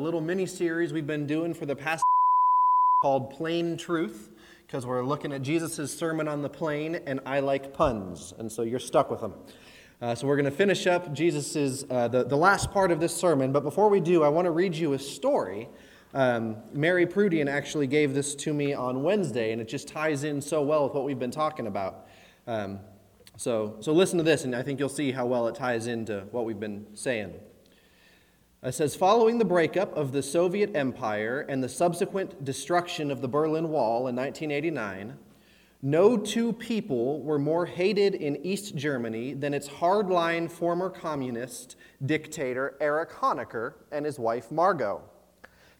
little mini series we've been doing for the past called Plain Truth because we're looking at Jesus' sermon on the plain, and I like puns, and so you're stuck with them. Uh, so we're going to finish up Jesus' uh, the, the last part of this sermon, but before we do, I want to read you a story. Um, Mary Prudian actually gave this to me on Wednesday, and it just ties in so well with what we've been talking about. Um, so, so listen to this, and I think you'll see how well it ties into what we've been saying. It says Following the breakup of the Soviet Empire and the subsequent destruction of the Berlin Wall in 1989, no two people were more hated in East Germany than its hardline former communist dictator Erich Honecker and his wife Margot.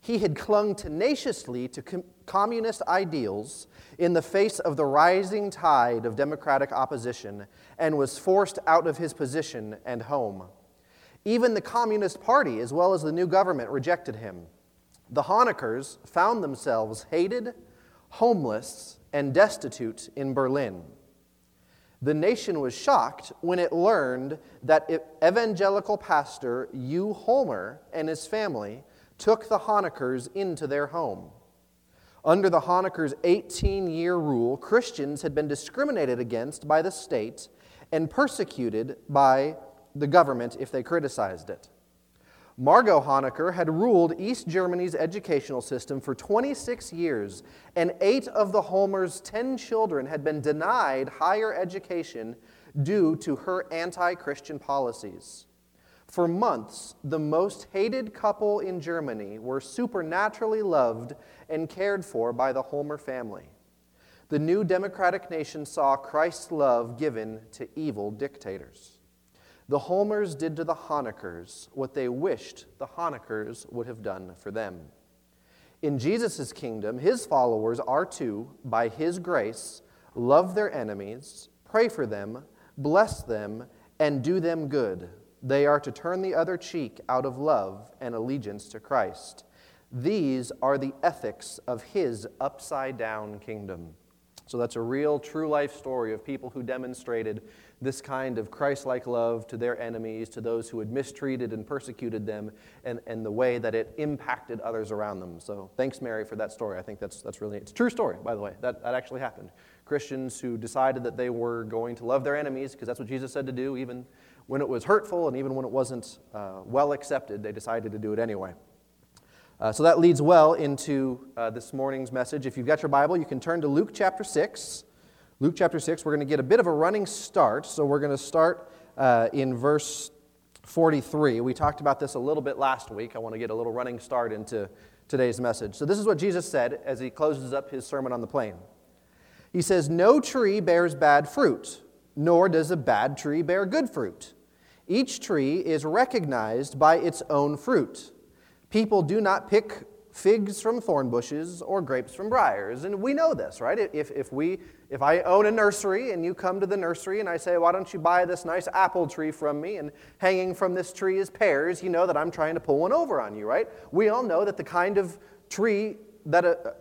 He had clung tenaciously to com- communist ideals in the face of the rising tide of democratic opposition and was forced out of his position and home. Even the Communist Party, as well as the new government, rejected him. The Honeckers found themselves hated, homeless, and destitute in Berlin. The nation was shocked when it learned that evangelical pastor Hugh Holmer and his family took the Honeckers into their home. Under the Honeckers' 18 year rule, Christians had been discriminated against by the state and persecuted by the government if they criticized it. Margot Honecker had ruled East Germany's educational system for 26 years, and eight of the Holmers' 10 children had been denied higher education due to her anti Christian policies. For months, the most hated couple in Germany were supernaturally loved and cared for by the Holmer family. The new democratic nation saw Christ's love given to evil dictators. The Holmers did to the Honeckers what they wished the Honeckers would have done for them. In Jesus' kingdom, his followers are to, by his grace, love their enemies, pray for them, bless them, and do them good. They are to turn the other cheek out of love and allegiance to Christ. These are the ethics of his upside down kingdom. So that's a real, true life story of people who demonstrated this kind of Christ like love to their enemies, to those who had mistreated and persecuted them, and, and the way that it impacted others around them. So thanks, Mary, for that story. I think that's, that's really, it's a true story, by the way. That, that actually happened. Christians who decided that they were going to love their enemies, because that's what Jesus said to do, even when it was hurtful and even when it wasn't uh, well accepted, they decided to do it anyway. Uh, so that leads well into uh, this morning's message. If you've got your Bible, you can turn to Luke chapter 6. Luke chapter 6, we're going to get a bit of a running start. So we're going to start uh, in verse 43. We talked about this a little bit last week. I want to get a little running start into today's message. So this is what Jesus said as he closes up his sermon on the plain. He says, No tree bears bad fruit, nor does a bad tree bear good fruit. Each tree is recognized by its own fruit. People do not pick figs from thorn bushes or grapes from briars. And we know this, right? If, if, we, if I own a nursery and you come to the nursery and I say, Why don't you buy this nice apple tree from me? And hanging from this tree is pears, you know that I'm trying to pull one over on you, right? We all know that the kind of tree that a,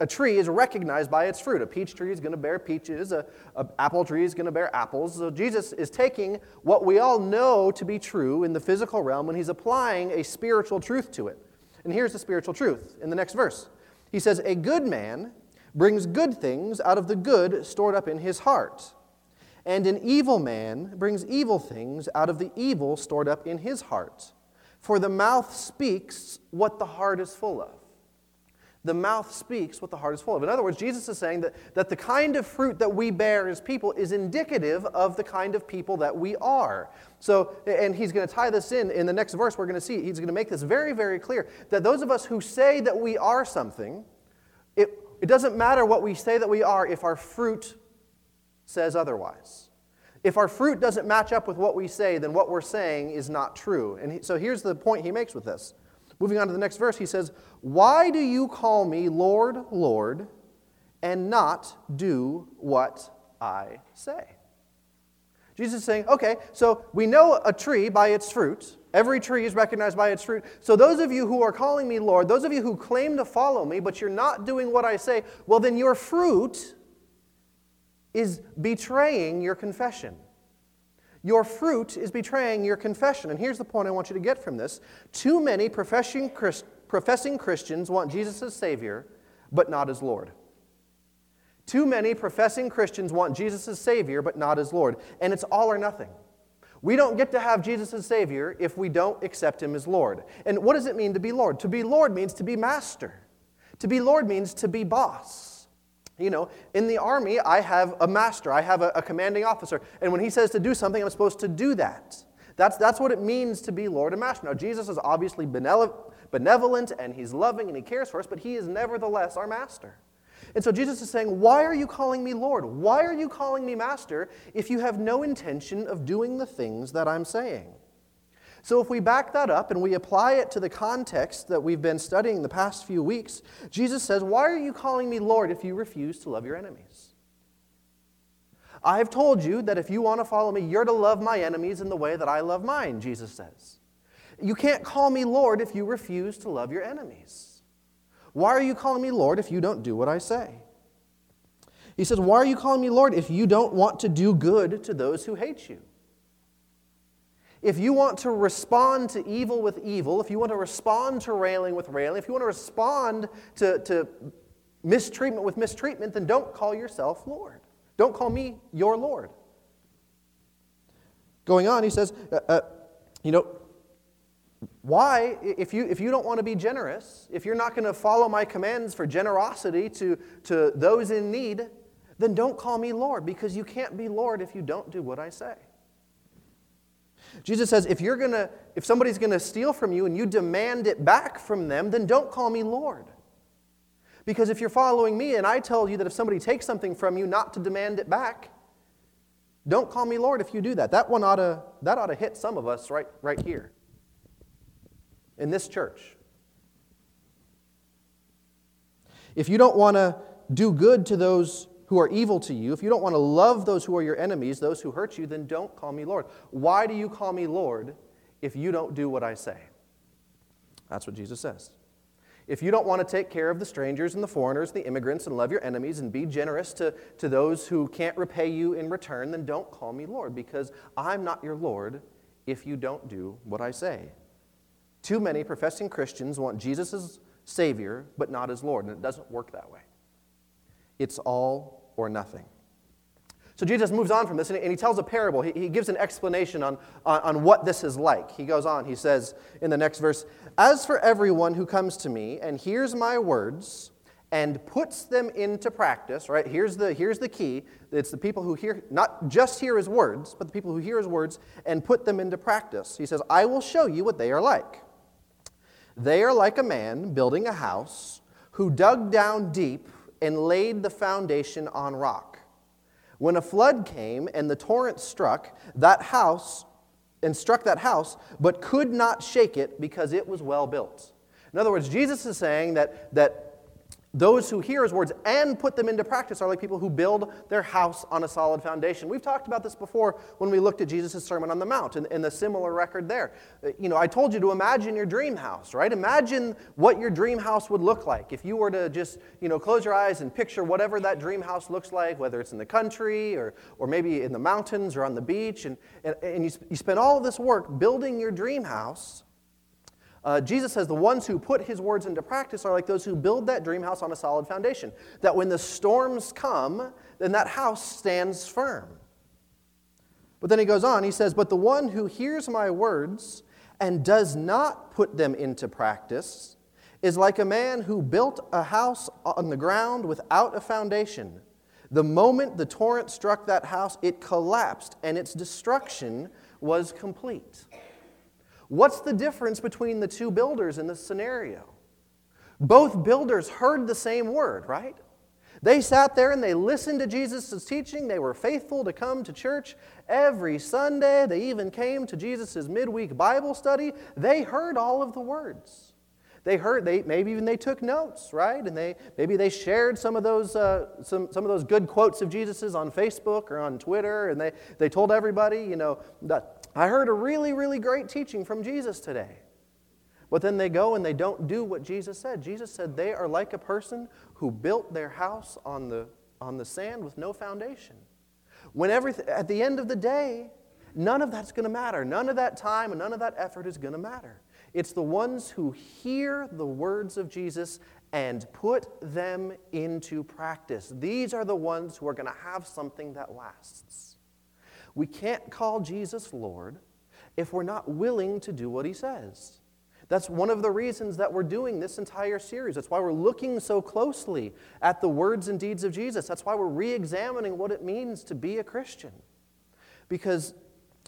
a, tree is recognized by its fruit. A peach tree is going to bear peaches, a, a apple tree is going to bear apples. So Jesus is taking what we all know to be true in the physical realm and he's applying a spiritual truth to it. And here's the spiritual truth in the next verse. He says, A good man brings good things out of the good stored up in his heart. And an evil man brings evil things out of the evil stored up in his heart. For the mouth speaks what the heart is full of the mouth speaks what the heart is full of. In other words, Jesus is saying that, that the kind of fruit that we bear as people is indicative of the kind of people that we are. So, and he's going to tie this in in the next verse. We're going to see, he's going to make this very, very clear that those of us who say that we are something, it, it doesn't matter what we say that we are if our fruit says otherwise. If our fruit doesn't match up with what we say, then what we're saying is not true. And so here's the point he makes with this. Moving on to the next verse, he says, Why do you call me Lord, Lord, and not do what I say? Jesus is saying, okay, so we know a tree by its fruit. Every tree is recognized by its fruit. So, those of you who are calling me Lord, those of you who claim to follow me, but you're not doing what I say, well, then your fruit is betraying your confession. Your fruit is betraying your confession. And here's the point I want you to get from this too many professing, Christ, professing Christians want Jesus as Savior, but not as Lord. Too many professing Christians want Jesus as Savior, but not as Lord. And it's all or nothing. We don't get to have Jesus as Savior if we don't accept Him as Lord. And what does it mean to be Lord? To be Lord means to be master. To be Lord means to be boss. You know, in the army, I have a master, I have a, a commanding officer. And when he says to do something, I'm supposed to do that. That's, that's what it means to be Lord and Master. Now, Jesus is obviously benevolent and he's loving and he cares for us, but he is nevertheless our master. And so Jesus is saying, Why are you calling me Lord? Why are you calling me Master if you have no intention of doing the things that I'm saying? So, if we back that up and we apply it to the context that we've been studying the past few weeks, Jesus says, Why are you calling me Lord if you refuse to love your enemies? I've told you that if you want to follow me, you're to love my enemies in the way that I love mine, Jesus says. You can't call me Lord if you refuse to love your enemies. Why are you calling me Lord if you don't do what I say? He says, Why are you calling me Lord if you don't want to do good to those who hate you? If you want to respond to evil with evil, if you want to respond to railing with railing, if you want to respond to, to mistreatment with mistreatment, then don't call yourself Lord. Don't call me your Lord. Going on, he says, uh, uh, you know, why, if you, if you don't want to be generous, if you're not going to follow my commands for generosity to, to those in need, then don't call me Lord, because you can't be Lord if you don't do what I say. Jesus says, if you're gonna, if somebody's gonna steal from you and you demand it back from them, then don't call me Lord. Because if you're following me and I tell you that if somebody takes something from you, not to demand it back, don't call me Lord if you do that. That one ought to, that ought to hit some of us right, right here in this church. If you don't want to do good to those who are evil to you, if you don't want to love those who are your enemies, those who hurt you, then don't call me Lord. Why do you call me Lord if you don't do what I say? That's what Jesus says. If you don't want to take care of the strangers and the foreigners, the immigrants, and love your enemies and be generous to, to those who can't repay you in return, then don't call me Lord, because I'm not your Lord if you don't do what I say. Too many professing Christians want Jesus as Savior, but not as Lord, and it doesn't work that way. It's all or nothing. So Jesus moves on from this, and he tells a parable. He, gives an explanation on, on, on what this is like. He goes on, he says in the next verse As for everyone who comes to me and hears my words, and puts them into practice, right? Here's the, here's the key. It's the people who hear, not just hear his words, but the people who hear his words and put them into practice. He says, I will show you what they are like. They are like a man building a house who dug down deep and laid the foundation on rock. When a flood came and the torrent struck that house and struck that house, but could not shake it because it was well built. In other words, Jesus is saying that, that those who hear his words and put them into practice are like people who build their house on a solid foundation. We've talked about this before when we looked at Jesus' Sermon on the Mount and, and, the similar record there. Uh, you know, I told you to imagine your dream house, right? Imagine what your dream house would look like if you were to just, you know, close your eyes and picture whatever that dream house looks like, whether it's in the country or, or maybe in the mountains or on the beach. And, and, and you, you spend all this work building your dream house uh, Jesus says the ones who put his words into practice are like those who build that dream house on a solid foundation. That when the storms come, then that house stands firm. But then he goes on, he says, But the one who hears my words and does not put them into practice is like a man who built a house on the ground without a foundation. The moment the torrent struck that house, it collapsed and its destruction was complete. What's the difference between the two builders in this scenario? Both builders heard the same word, right? They sat there and they listened to Jesus' teaching. They were faithful to come to church every Sunday. They even came to Jesus' midweek Bible study. They heard all of the words. They heard, they, maybe even they took notes, right? And they, maybe they shared some of those, uh, some, some of those good quotes of Jesus's on Facebook or on Twitter, and they, they told everybody, you know, I heard a really, really great teaching from Jesus today. But then they go and they don't do what Jesus said. Jesus said they are like a person who built their house on the, on the sand with no foundation. When everything, at the end of the day, none of that's going to matter. None of that time and none of that effort is going to matter. It's the ones who hear the words of Jesus and put them into practice. These are the ones who are going to have something that lasts. We can't call Jesus Lord if we're not willing to do what he says. That's one of the reasons that we're doing this entire series. That's why we're looking so closely at the words and deeds of Jesus. That's why we're re examining what it means to be a Christian. Because,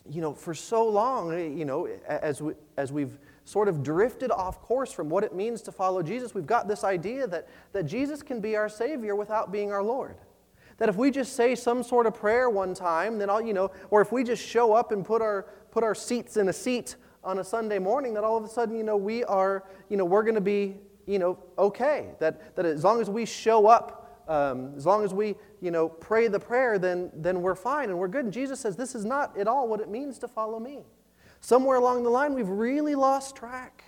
you know, for so long, eh, you know, as, we, as we've sort of drifted off course from what it means to follow Jesus, we've got this idea that, that Jesus can be our Savior without being our Lord. That if we just say some sort of prayer one time, then all, you know, or if we just show up and put our, put our seats in a seat on a Sunday morning, that all of a sudden, you know, we are, you know, we're going to be, you know, okay. That, that as long as we show up, um, as long as we, you know, pray the prayer, then, then we're fine and we're good. And Jesus says this is not at all what it means to follow me. Somewhere along the line, we've really lost track.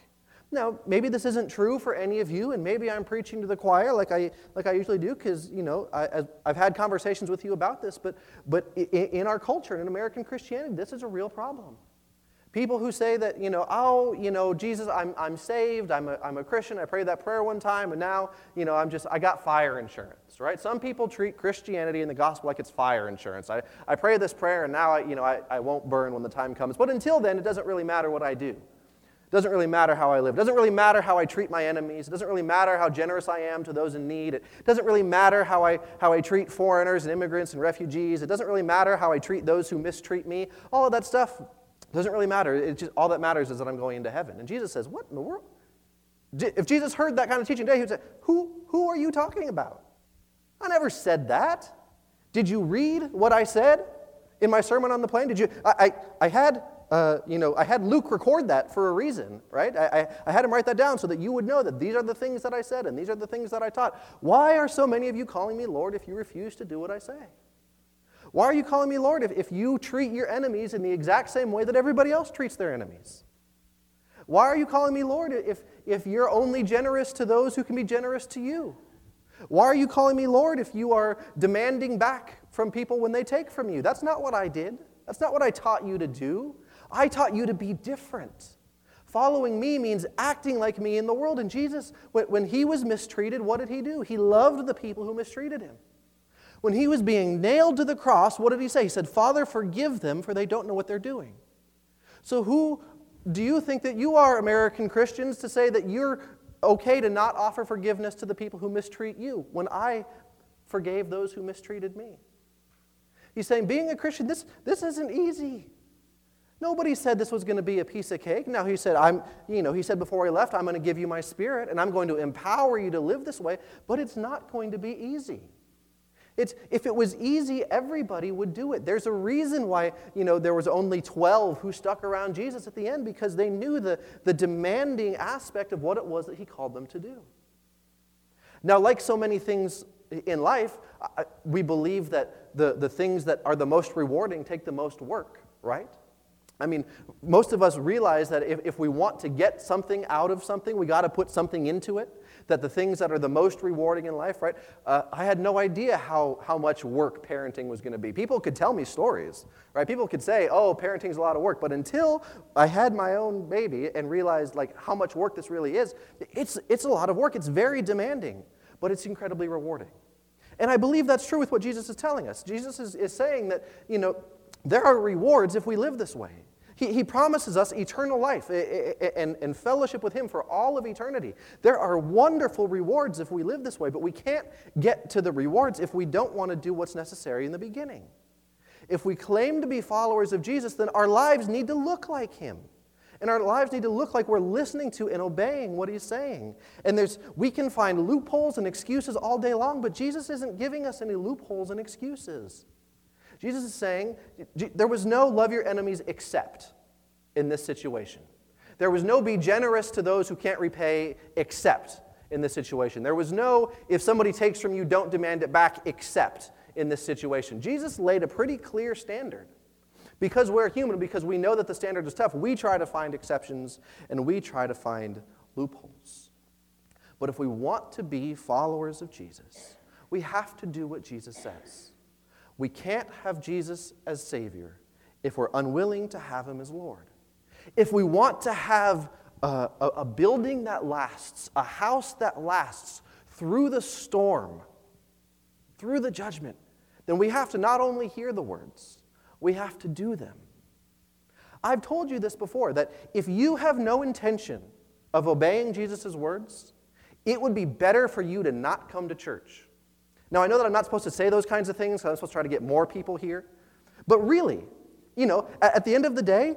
Now, maybe this isn't true for any of you, and maybe I'm preaching to the choir like I, like I usually do, because, you know, I, have had conversations with you about this, but, but in, in our culture, in American Christianity, this is a real problem. People who say that, you know, oh, you know, Jesus, I'm, I'm saved, I'm a, I'm a Christian, I prayed that prayer one time, and now, you know, I'm just, I got fire insurance, right? Some people treat Christianity and the gospel like it's fire insurance. I, I pray this prayer, and now, I, you know, I, I won't burn when the time comes. But until then, it doesn't really matter what I do. It doesn't really matter how I live. It doesn't really matter how I treat my enemies. It doesn't really matter how generous I am to those in need. It doesn't really matter how I, how I treat foreigners and immigrants and refugees. It doesn't really matter how I treat those who mistreat me. All of that stuff doesn't really matter. It just, all that matters is that I'm going into heaven. And Jesus says, What in the world? If Jesus heard that kind of teaching today, he would say, Who, who are you talking about? I never said that. Did you read what I said in my sermon on the plain? Did you? I, I, I had. Uh, you know, I had Luke record that for a reason, right? I, I, I had him write that down so that you would know that these are the things that I said and these are the things that I taught. Why are so many of you calling me Lord if you refuse to do what I say? Why are you calling me Lord if, if you treat your enemies in the exact same way that everybody else treats their enemies? Why are you calling me Lord if, if you're only generous to those who can be generous to you? Why are you calling me Lord if you are demanding back from people when they take from you? That's not what I did. That's not what I taught you to do. I taught you to be different. Following me means acting like me in the world. And Jesus, when he was mistreated, what did he do? He loved the people who mistreated him. When he was being nailed to the cross, what did he say? He said, Father, forgive them, for they don't know what they're doing. So, who do you think that you are, American Christians, to say that you're okay to not offer forgiveness to the people who mistreat you when I forgave those who mistreated me? He's saying, being a Christian, this, this isn't easy. Nobody said this was going to be a piece of cake. Now he said, I'm, you know, he said before he left, I'm going to give you my spirit and I'm going to empower you to live this way, but it's not going to be easy. It's, if it was easy, everybody would do it. There's a reason why you know, there was only 12 who stuck around Jesus at the end because they knew the, the demanding aspect of what it was that he called them to do. Now, like so many things in life, we believe that the, the things that are the most rewarding take the most work, right? I mean, most of us realize that if, if we want to get something out of something, we got to put something into it that the things that are the most rewarding in life, right? Uh, I had no idea how, how much work parenting was going to be. People could tell me stories, right? People could say, oh, parenting's a lot of work. But until I had my own baby and realized like how much work this really is, it's, it's a lot of work. It's very demanding, but it's incredibly rewarding. And I believe that's true with what Jesus is telling us. Jesus is, is saying that, you know, there are rewards if we live this way. He, he promises us eternal life and, and fellowship with Him for all of eternity. There are wonderful rewards if we live this way, but we can't get to the rewards if we don't want to do what's necessary in the beginning. If we claim to be followers of Jesus, then our lives need to look like Him. And our lives need to look like we're listening to and obeying what he's saying. And there's, we can find loopholes and excuses all day long, but Jesus isn't giving us any loopholes and excuses. Jesus is saying there was no love your enemies except in this situation. There was no be generous to those who can't repay except in this situation. There was no if somebody takes from you, don't demand it back except in this situation. Jesus laid a pretty clear standard. Because we're human, because we know that the standard is tough, we try to find exceptions and we try to find loopholes. But if we want to be followers of Jesus, we have to do what Jesus says. We can't have Jesus as Savior if we're unwilling to have Him as Lord. If we want to have a, a, a building that lasts, a house that lasts through the storm, through the judgment, then we have to not only hear the words, we have to do them. I've told you this before that if you have no intention of obeying Jesus' words, it would be better for you to not come to church. Now, I know that I'm not supposed to say those kinds of things, so I'm supposed to try to get more people here. But really, you know, at the end of the day,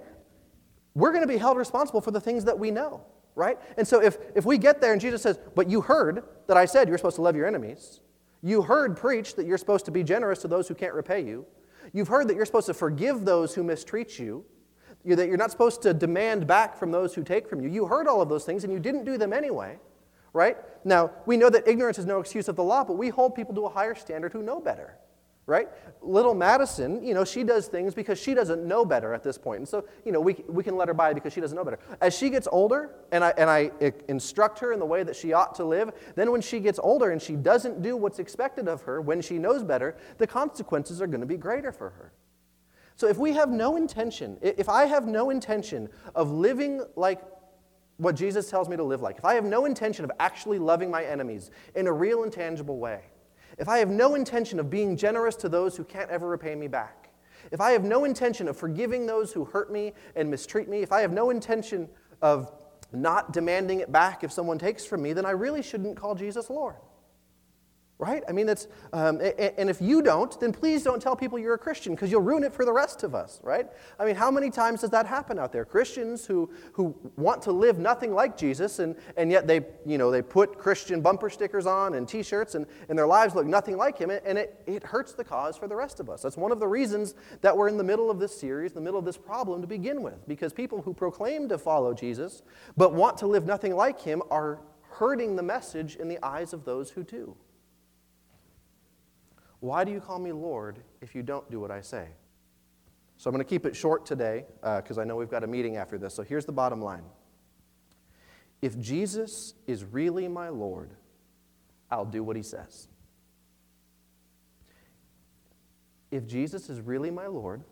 we're going to be held responsible for the things that we know, right? And so if, if we get there and Jesus says, But you heard that I said you're supposed to love your enemies, you heard preached that you're supposed to be generous to those who can't repay you, you've heard that you're supposed to forgive those who mistreat you, that you're not supposed to demand back from those who take from you. You heard all of those things and you didn't do them anyway, right? Now, we know that ignorance is no excuse of the law, but we hold people to a higher standard who know better, right? Little Madison, you know, she does things because she doesn't know better at this point. And so, you know, we, we can let her by because she doesn't know better. As she gets older and I, and I instruct her in the way that she ought to live, then when she gets older and she doesn't do what's expected of her when she knows better, the consequences are going to be greater for her. So if we have no intention, if I have no intention of living like what Jesus tells me to live like, if I have no intention of actually loving my enemies in a real and tangible way, if I have no intention of being generous to those who can't ever repay me back, if I have no intention of forgiving those who hurt me and mistreat me, if I have no intention of not demanding it back if someone takes from me, then I really shouldn't call Jesus Lord right? I mean, it's, um, and if you don't, then please don't tell people you're a Christian because you'll ruin it for the rest of us, right? I mean, how many times does that happen out there? Christians who, who want to live nothing like Jesus, and, and yet they, you know, they put Christian bumper stickers on and t shirts, and, and their lives look nothing like him, and it, it hurts the cause for the rest of us. That's one of the reasons that we're in the middle of this series, the middle of this problem to begin with, because people who proclaim to follow Jesus but want to live nothing like him are hurting the message in the eyes of those who do. Why do you call me Lord if you don't do what I say? So I'm going to keep it short today because uh, I know we've got a meeting after this. So here's the bottom line If Jesus is really my Lord, I'll do what he says. If Jesus is really my Lord,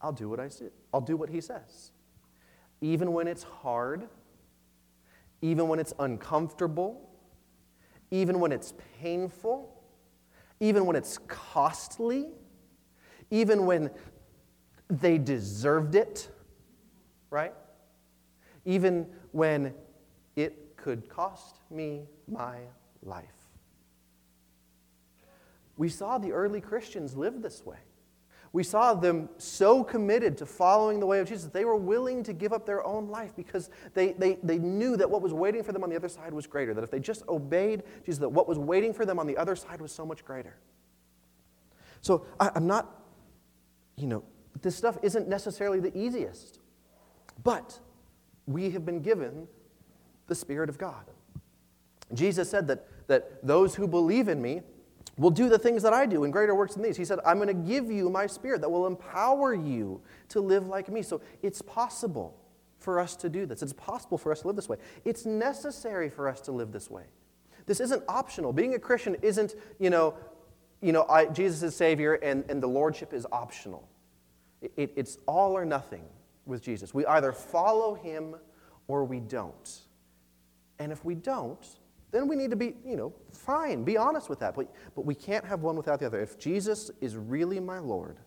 I'll do what I say. I'll do what he says. Even when it's hard, even when it's uncomfortable, even when it's painful, even when it's costly, even when they deserved it, right? Even when it could cost me my life. We saw the early Christians live this way. We saw them so committed to following the way of Jesus, they were willing to give up their own life because they, they, they knew that what was waiting for them on the other side was greater. That if they just obeyed Jesus, that what was waiting for them on the other side was so much greater. So I, I'm not, you know, this stuff isn't necessarily the easiest, but we have been given the Spirit of God. Jesus said that, that those who believe in me will do the things that I do in greater works than these. He said, I'm going to give you my spirit that will empower you to live like me. So it's possible for us to do this. It's possible for us to live this way. It's necessary for us to live this way. This isn't optional. Being a Christian isn't, you know, you know I, Jesus is Savior and, and the Lordship is optional. It, it, it's all or nothing with Jesus. We either follow Him or we don't. And if we don't, then we need to be, you know, fine, be honest with that. But, but we can't have one without the other. If Jesus is really my Lord,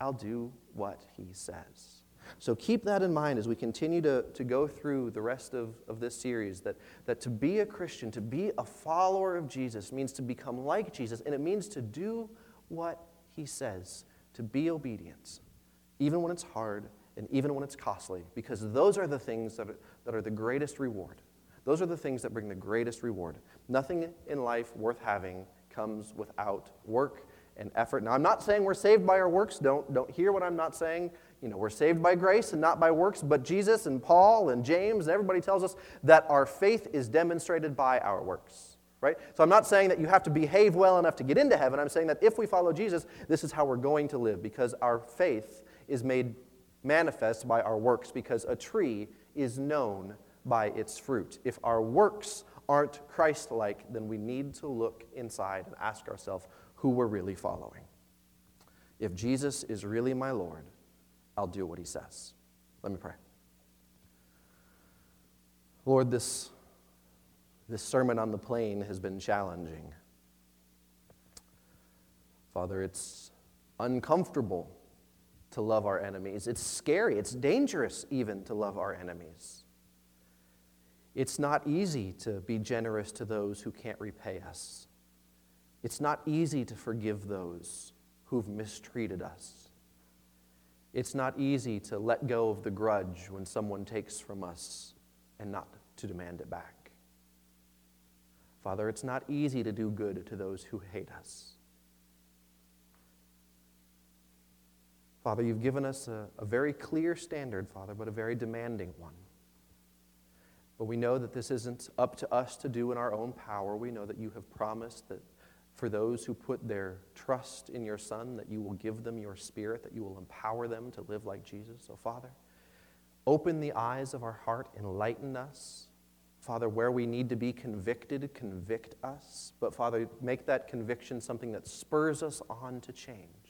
I'll do what he says. So keep that in mind as we continue to, to go through the rest of, of this series that, that to be a Christian, to be a follower of Jesus, means to become like Jesus, and it means to do what he says, to be obedient, even when it's hard and even when it's costly, because those are the things that are, that are the greatest reward. Those are the things that bring the greatest reward. Nothing in life worth having comes without work and effort. Now, I'm not saying we're saved by our works. Don't, don't hear what I'm not saying. You know, we're saved by grace and not by works, but Jesus and Paul and James and everybody tells us that our faith is demonstrated by our works. Right? So I'm not saying that you have to behave well enough to get into heaven. I'm saying that if we follow Jesus, this is how we're going to live because our faith is made manifest by our works because a tree is known by its fruit. If our works aren't Christ like, then we need to look inside and ask ourselves who we're really following. If Jesus is really my Lord, I'll do what he says. Let me pray. Lord, this, this sermon on the plain has been challenging. Father, it's uncomfortable to love our enemies. It's scary, it's dangerous even to love our enemies. It's not easy to be generous to those who can't repay us. It's not easy to forgive those who've mistreated us. It's not easy to let go of the grudge when someone takes from us and not to demand it back. Father, it's not easy to do good to those who hate us. Father, you've given us a, a, very clear standard, Father, but a very demanding one. But we know that this isn't up to us to do in our own power. We know that you have promised that for those who put their trust in your Son, that you will give them your Spirit, that you will empower them to live like Jesus. So, Father, open the eyes of our heart, enlighten us. Father, where we need to be convicted, convict us. But, Father, make that conviction something that spurs us on to change.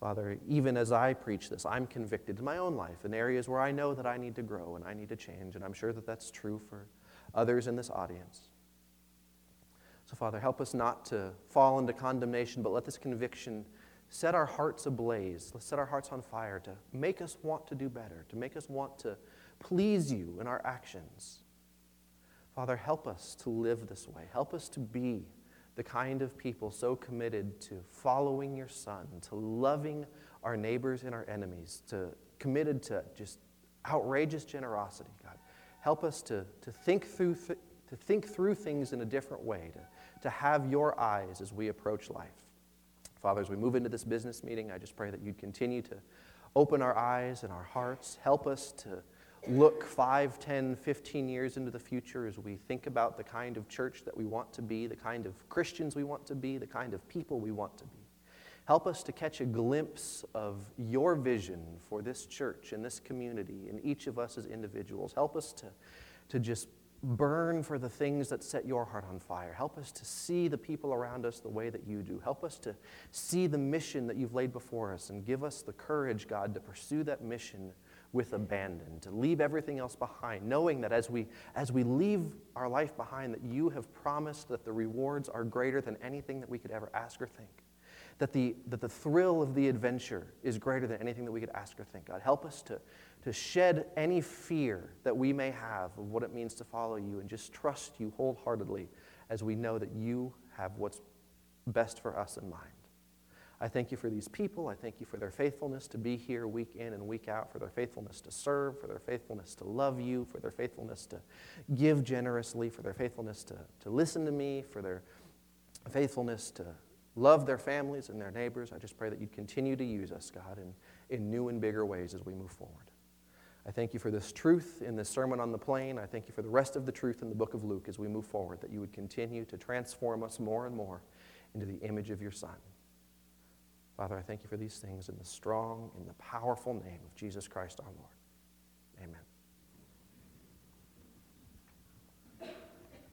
Father, even as I preach this, I'm convicted in my own life in areas where I know that I need to grow and I need to change, and I'm sure that that's true for others in this audience. So, Father, help us not to fall into condemnation, but let this conviction set our hearts ablaze. Let's set our hearts on fire to make us want to do better, to make us want to please you in our actions. Father, help us to live this way. Help us to be the kind of people so committed to following your Son, to loving our neighbors and our enemies, to committed to just outrageous generosity, God. Help us to, to, think, through th- to think through things in a different way, to to have your eyes as we approach life. Father, as we move into this business meeting, I just pray that you'd continue to open our eyes and our hearts. Help us to look 5, 10, 15 years into the future as we think about the kind of church that we want to be, the kind of Christians we want to be, the kind of people we want to be. Help us to catch a glimpse of your vision for this church and this community and each of us as individuals. Help us to, to just burn for the things that set your heart on fire. Help us to see the people around us the way that you do. Help us to see the mission that you've laid before us and give us the courage, God, to pursue that mission with abandon, to leave everything else behind, knowing that as we, as we leave our life behind, that you have promised that the rewards are greater than anything that we could ever ask or think. That the, that the thrill of the adventure is greater than anything that we could ask or think. God, help us to, to shed any fear that we may have of what it means to follow you and just trust you wholeheartedly as we know that you have what's best for us in mind. I thank you for these people. I thank you for their faithfulness to be here week in and week out, for their faithfulness to serve, for their faithfulness to love you, for their faithfulness to give generously, for their faithfulness to, to listen to me, for their faithfulness to love their families and their neighbors. I just pray that you'd continue to use us, God, in, in new and bigger ways as we move forward. I thank you for this truth in this sermon on the plain. I thank you for the rest of the truth in the book of Luke as we move forward, that you would continue to transform us more and more into the image of your Son. Father, I thank you for these things in the strong, in the powerful name of Jesus Christ our Lord.